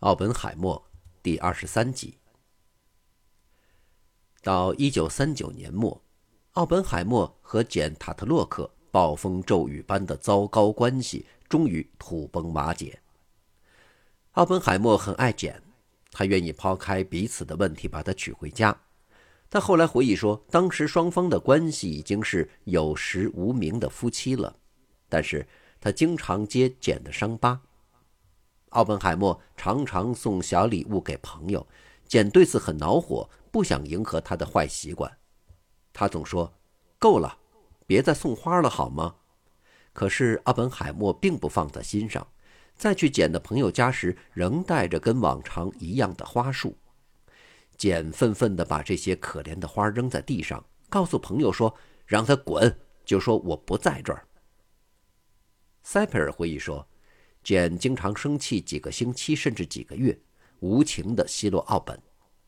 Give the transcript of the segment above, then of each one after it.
奥本海默第二十三集。到一九三九年末，奥本海默和简·塔特洛克暴风骤雨般的糟糕关系终于土崩瓦解。奥本海默很爱简，他愿意抛开彼此的问题把她娶回家。他后来回忆说，当时双方的关系已经是有实无名的夫妻了，但是他经常揭简的伤疤。奥本海默常常送小礼物给朋友，简对此很恼火，不想迎合他的坏习惯。他总说：“够了，别再送花了，好吗？”可是奥本海默并不放在心上，再去简的朋友家时，仍带着跟往常一样的花束。简愤愤地把这些可怜的花扔在地上，告诉朋友说：“让他滚，就说我不在这儿。”塞佩尔回忆说。简经常生气几个星期甚至几个月，无情地奚落奥本。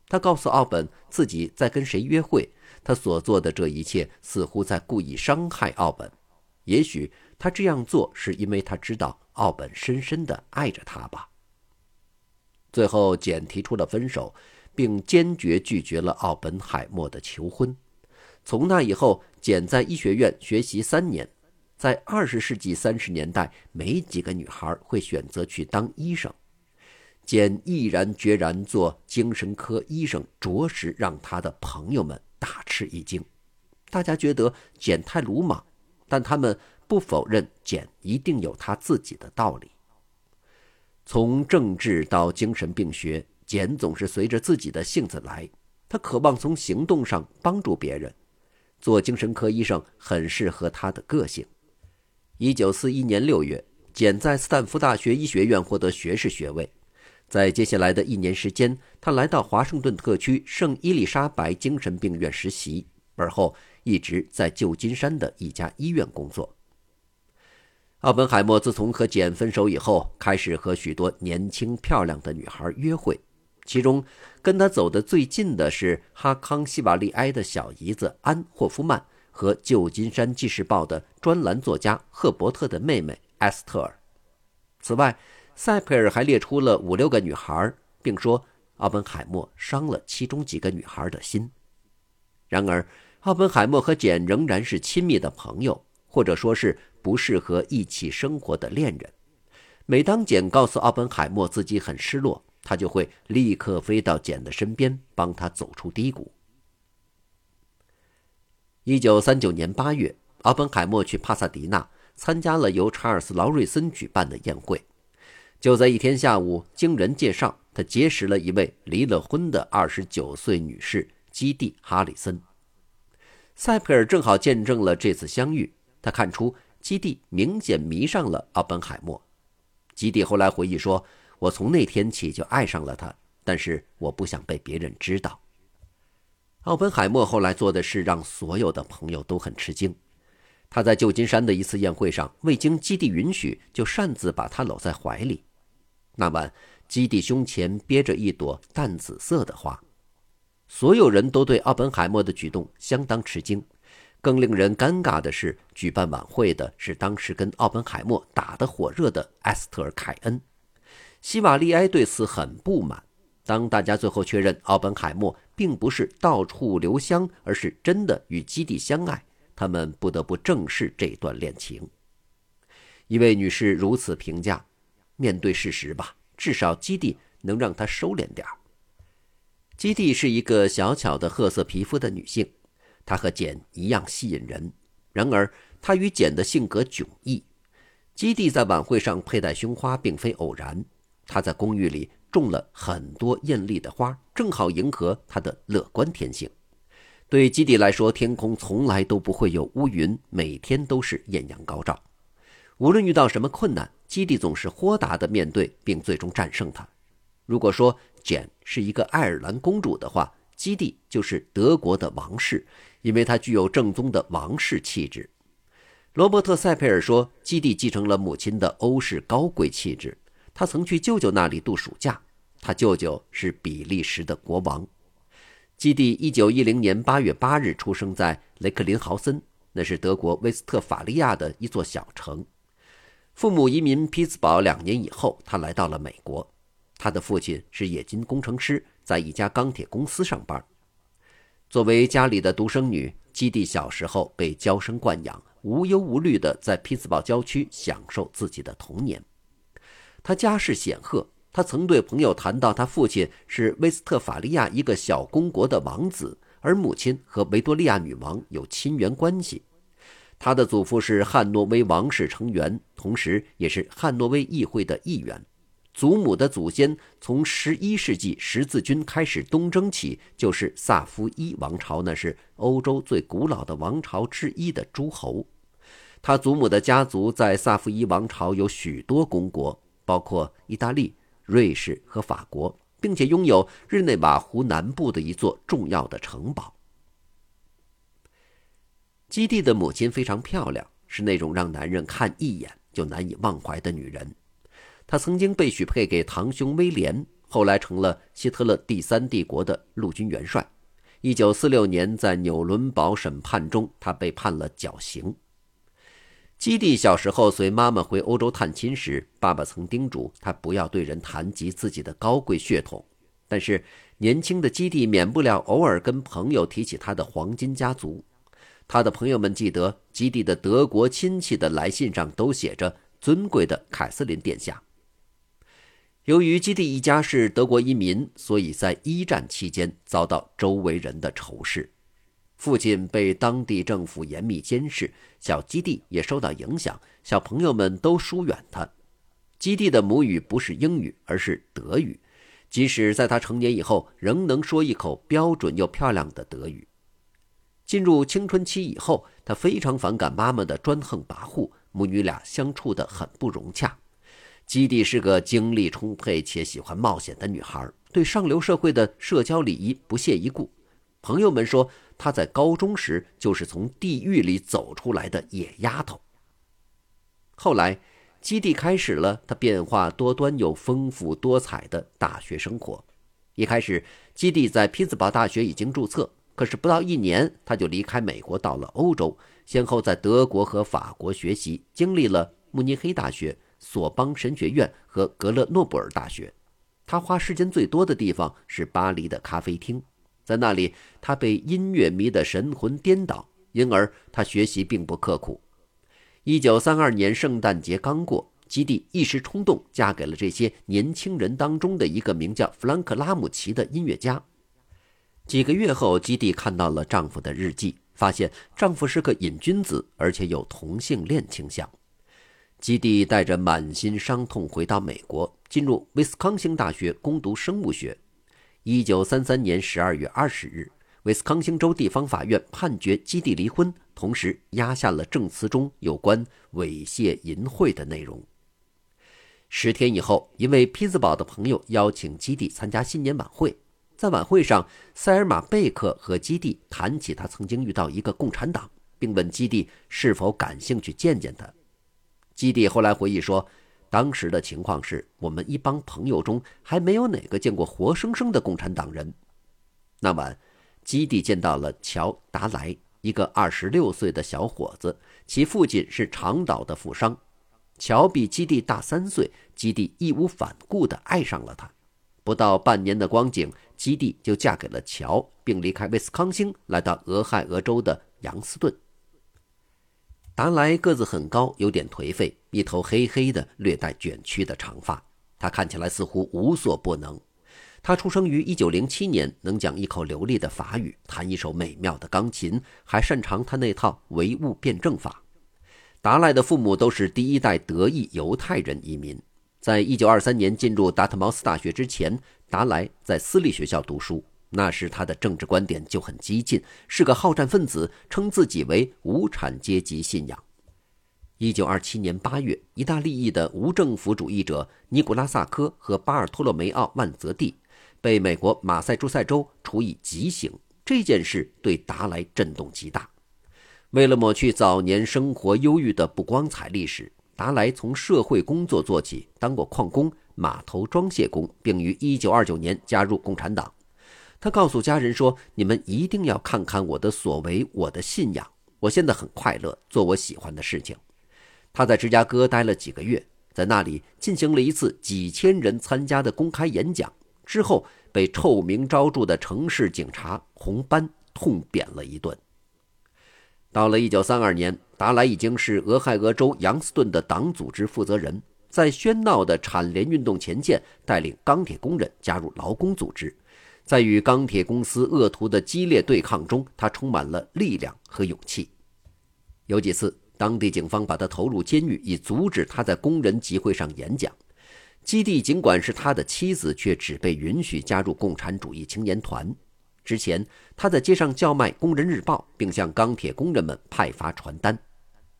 他告诉奥本自己在跟谁约会，他所做的这一切似乎在故意伤害奥本。也许他这样做是因为他知道奥本深深地爱着他吧。最后，简提出了分手，并坚决拒绝了奥本海默的求婚。从那以后，简在医学院学习三年。在二十世纪三十年代，没几个女孩会选择去当医生。简毅然决然做精神科医生，着实让他的朋友们大吃一惊。大家觉得简太鲁莽，但他们不否认简一定有他自己的道理。从政治到精神病学，简总是随着自己的性子来。他渴望从行动上帮助别人，做精神科医生很适合他的个性。一九四一年六月，简在斯坦福大学医学院获得学士学位。在接下来的一年时间，他来到华盛顿特区圣伊丽莎白精神病院实习，而后一直在旧金山的一家医院工作。奥本海默自从和简分手以后，开始和许多年轻漂亮的女孩约会，其中跟他走得最近的是哈康西瓦利埃的小姨子安霍夫曼。和旧金山纪事报的专栏作家赫伯特的妹妹埃斯特尔。此外，塞佩尔还列出了五六个女孩，并说奥本海默伤了其中几个女孩的心。然而，奥本海默和简仍然是亲密的朋友，或者说是不适合一起生活的恋人。每当简告诉奥本海默自己很失落，他就会立刻飞到简的身边，帮他走出低谷。一九三九年八月，奥本海默去帕萨迪纳参加了由查尔斯·劳瑞森举办的宴会。就在一天下午，经人介绍，他结识了一位离了婚的二十九岁女士基蒂·哈里森。塞佩尔正好见证了这次相遇，他看出基蒂明显迷上了奥本海默。基蒂后来回忆说：“我从那天起就爱上了他，但是我不想被别人知道。”奥本海默后来做的事让所有的朋友都很吃惊。他在旧金山的一次宴会上，未经基地允许，就擅自把她搂在怀里。那晚，基地胸前憋着一朵淡紫色的花。所有人都对奥本海默的举动相当吃惊。更令人尴尬的是，举办晚会的是当时跟奥本海默打得火热的埃斯特尔·凯恩。希瓦利埃对此很不满。当大家最后确认奥本海默并不是到处留香，而是真的与基地相爱，他们不得不正视这段恋情。一位女士如此评价：“面对事实吧，至少基地能让她收敛点儿。”基地是一个小巧的褐色皮肤的女性，她和简一样吸引人。然而，她与简的性格迥异。基地在晚会上佩戴胸花并非偶然，她在公寓里。种了很多艳丽的花，正好迎合他的乐观天性。对基地来说，天空从来都不会有乌云，每天都是艳阳高照。无论遇到什么困难，基地总是豁达地面对，并最终战胜它。如果说简是一个爱尔兰公主的话，基地就是德国的王室，因为她具有正宗的王室气质。罗伯特·塞佩尔说，基地继承了母亲的欧式高贵气质。他曾去舅舅那里度暑假，他舅舅是比利时的国王。基蒂一九一零年八月八日出生在雷克林豪森，那是德国威斯特法利亚的一座小城。父母移民匹兹堡两年以后，他来到了美国。他的父亲是冶金工程师，在一家钢铁公司上班。作为家里的独生女，基蒂小时候被娇生惯养，无忧无虑地在匹兹堡郊区享受自己的童年。他家世显赫，他曾对朋友谈到，他父亲是威斯特法利亚一个小公国的王子，而母亲和维多利亚女王有亲缘关系。他的祖父是汉诺威王室成员，同时也是汉诺威议会的议员。祖母的祖先从十一世纪十字军开始东征起，就是萨伏伊王朝，那是欧洲最古老的王朝之一的诸侯。他祖母的家族在萨伏伊王朝有许多公国。包括意大利、瑞士和法国，并且拥有日内瓦湖南部的一座重要的城堡。基地的母亲非常漂亮，是那种让男人看一眼就难以忘怀的女人。她曾经被许配给堂兄威廉，后来成了希特勒第三帝国的陆军元帅。一九四六年，在纽伦堡审判中，他被判了绞刑。基地小时候随妈妈回欧洲探亲时，爸爸曾叮嘱他不要对人谈及自己的高贵血统。但是年轻的基地免不了偶尔跟朋友提起他的黄金家族。他的朋友们记得基地的德国亲戚的来信上都写着“尊贵的凯瑟琳殿下”。由于基地一家是德国移民，所以在一战期间遭到周围人的仇视。父亲被当地政府严密监视，小基地也受到影响，小朋友们都疏远他。基地的母语不是英语，而是德语，即使在他成年以后，仍能说一口标准又漂亮的德语。进入青春期以后，他非常反感妈妈的专横跋扈，母女俩相处得很不融洽。基地是个精力充沛且喜欢冒险的女孩，对上流社会的社交礼仪不屑一顾。朋友们说。她在高中时就是从地狱里走出来的野丫头。后来，基地开始了他变化多端又丰富多彩的大学生活。一开始，基地在匹兹堡大学已经注册，可是不到一年，他就离开美国，到了欧洲，先后在德国和法国学习，经历了慕尼黑大学、索邦神学院和格勒诺布尔大学。他花时间最多的地方是巴黎的咖啡厅。在那里，他被音乐迷得神魂颠倒，因而他学习并不刻苦。一九三二年圣诞节刚过，基蒂一时冲动嫁给了这些年轻人当中的一个名叫弗兰克·拉姆齐的音乐家。几个月后，基蒂看到了丈夫的日记，发现丈夫是个瘾君子，而且有同性恋倾向。基蒂带着满心伤痛回到美国，进入威斯康星大学攻读生物学。一九三三年十二月二十日，威斯康星州地方法院判决基地离婚，同时压下了证词中有关猥亵淫秽的内容。十天以后，一位匹兹堡的朋友邀请基地参加新年晚会，在晚会上，塞尔玛·贝克和基地谈起他曾经遇到一个共产党，并问基地是否感兴趣见见他。基地后来回忆说。当时的情况是我们一帮朋友中还没有哪个见过活生生的共产党人。那晚，基地见到了乔·达莱，一个二十六岁的小伙子，其父亲是长岛的富商。乔比基地大三岁，基地义无反顾地爱上了他。不到半年的光景，基地就嫁给了乔，并离开威斯康星，来到俄亥俄州的杨斯顿。达莱个子很高，有点颓废，一头黑黑的、略带卷曲的长发。他看起来似乎无所不能。他出生于1907年，能讲一口流利的法语，弹一首美妙的钢琴，还擅长他那套唯物辩证法。达莱的父母都是第一代德裔犹太人移民。在1923年进入达特茅斯大学之前，达莱在私立学校读书。那时他的政治观点就很激进，是个好战分子，称自己为无产阶级信仰。一九二七年八月，意大利裔的无政府主义者尼古拉萨科和巴尔托洛梅奥万泽蒂被美国马赛诸塞州处以极刑。这件事对达莱震动极大。为了抹去早年生活忧郁的不光彩历史，达莱从社会工作做起，当过矿工、码头装卸工，并于一九二九年加入共产党。他告诉家人说：“你们一定要看看我的所为，我的信仰。我现在很快乐，做我喜欢的事情。”他在芝加哥待了几个月，在那里进行了一次几千人参加的公开演讲，之后被臭名昭著的城市警察红斑痛扁了一顿。到了1932年，达莱已经是俄亥俄州杨斯顿的党组织负责人，在喧闹的产联运动前线，带领钢铁工人加入劳工组织，在与钢铁公司恶徒的激烈对抗中，他充满了力量和勇气。有几次。当地警方把他投入监狱，以阻止他在工人集会上演讲。基地尽管是他的妻子，却只被允许加入共产主义青年团。之前，他在街上叫卖《工人日报》，并向钢铁工人们派发传单。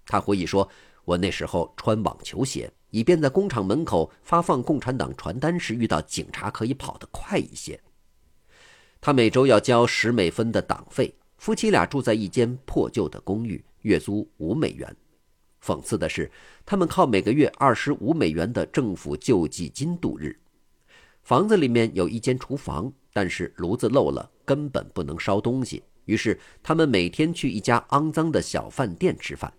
他回忆说：“我那时候穿网球鞋，以便在工厂门口发放共产党传单时遇到警察可以跑得快一些。”他每周要交十美分的党费，夫妻俩住在一间破旧的公寓。月租五美元。讽刺的是，他们靠每个月二十五美元的政府救济金度日。房子里面有一间厨房，但是炉子漏了，根本不能烧东西。于是他们每天去一家肮脏的小饭店吃饭。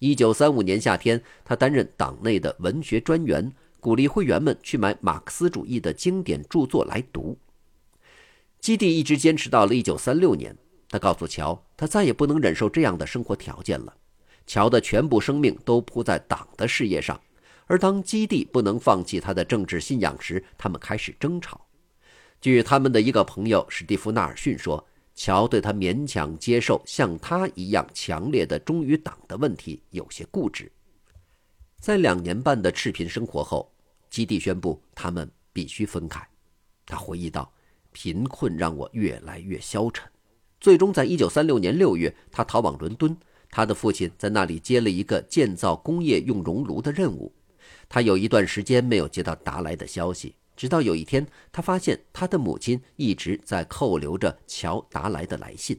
一九三五年夏天，他担任党内的文学专员，鼓励会员们去买马克思主义的经典著作来读。基地一直坚持到了一九三六年。他告诉乔，他再也不能忍受这样的生活条件了。乔的全部生命都扑在党的事业上，而当基地不能放弃他的政治信仰时，他们开始争吵。据他们的一个朋友史蒂夫·纳尔逊说，乔对他勉强接受像他一样强烈的忠于党的问题有些固执。在两年半的赤贫生活后，基地宣布他们必须分开。他回忆道：“贫困让我越来越消沉。”最终，在一九三六年六月，他逃往伦敦。他的父亲在那里接了一个建造工业用熔炉的任务。他有一段时间没有接到达莱的消息，直到有一天，他发现他的母亲一直在扣留着乔达莱的来信。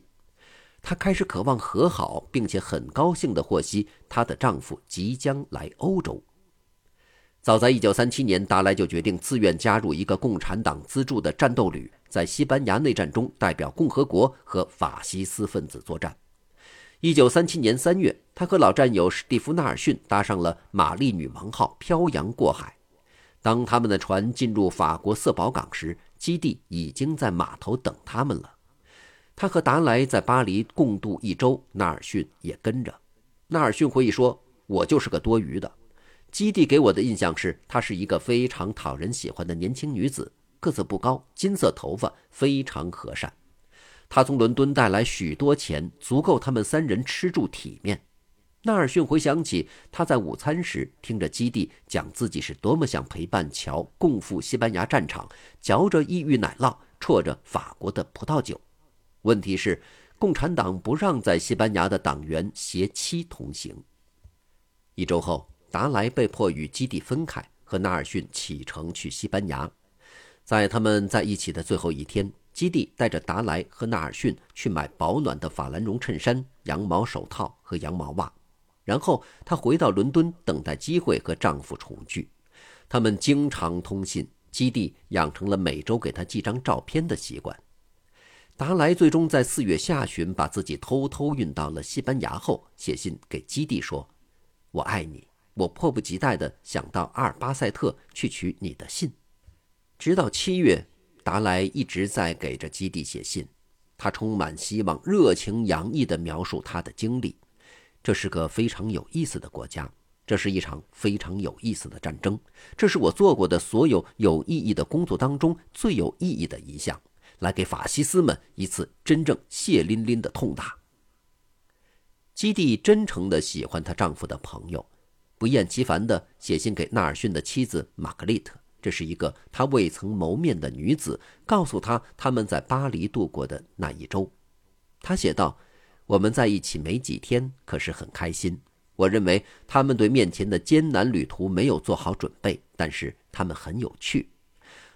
他开始渴望和好，并且很高兴地获悉她的丈夫即将来欧洲。早在一九三七年，达莱就决定自愿加入一个共产党资助的战斗旅。在西班牙内战中，代表共和国和法西斯分子作战。一九三七年三月，他和老战友史蒂夫·纳尔逊搭上了“玛丽女王号”，漂洋过海。当他们的船进入法国色保港时，基地已经在码头等他们了。他和达莱在巴黎共度一周，纳尔逊也跟着。纳尔逊回忆说：“我就是个多余的。基地给我的印象是，她是一个非常讨人喜欢的年轻女子。”个子不高，金色头发，非常和善。他从伦敦带来许多钱，足够他们三人吃住体面。纳尔逊回想起他在午餐时听着基地讲自己是多么想陪伴乔共赴西班牙战场，嚼着异域奶酪，啜着法国的葡萄酒。问题是，共产党不让在西班牙的党员携妻同行。一周后，达莱被迫与基地分开，和纳尔逊启程去西班牙。在他们在一起的最后一天，基地带着达莱和纳尔逊去买保暖的法兰绒衬衫、羊毛手套和羊毛袜，然后她回到伦敦等待机会和丈夫重聚。他们经常通信，基地养成了每周给她寄张照片的习惯。达莱最终在四月下旬把自己偷偷运到了西班牙后，写信给基地说：“我爱你，我迫不及待地想到阿尔巴塞特去取你的信。”直到七月，达莱一直在给着基地写信，他充满希望、热情洋溢地描述他的经历。这是个非常有意思的国家，这是一场非常有意思的战争，这是我做过的所有有意义的工作当中最有意义的一项，来给法西斯们一次真正血淋淋的痛打。基地真诚地喜欢她丈夫的朋友，不厌其烦地写信给纳尔逊的妻子玛格丽特。这是一个他未曾谋面的女子，告诉他他们在巴黎度过的那一周。他写道：“我们在一起没几天，可是很开心。我认为他们对面前的艰难旅途没有做好准备，但是他们很有趣。”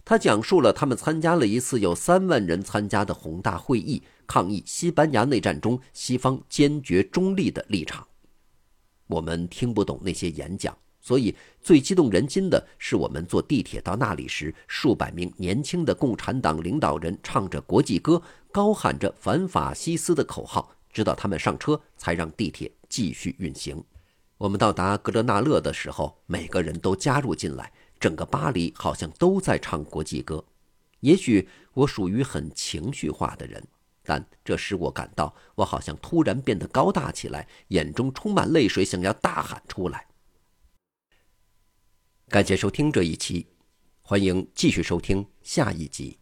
他讲述了他们参加了一次有三万人参加的宏大会议，抗议西班牙内战中西方坚决中立的立场。我们听不懂那些演讲。所以，最激动人心的是，我们坐地铁到那里时，数百名年轻的共产党领导人唱着国际歌，高喊着反法西斯的口号，直到他们上车，才让地铁继续运行。我们到达格勒纳勒的时候，每个人都加入进来，整个巴黎好像都在唱国际歌。也许我属于很情绪化的人，但这使我感到我好像突然变得高大起来，眼中充满泪水，想要大喊出来。感谢收听这一期，欢迎继续收听下一集。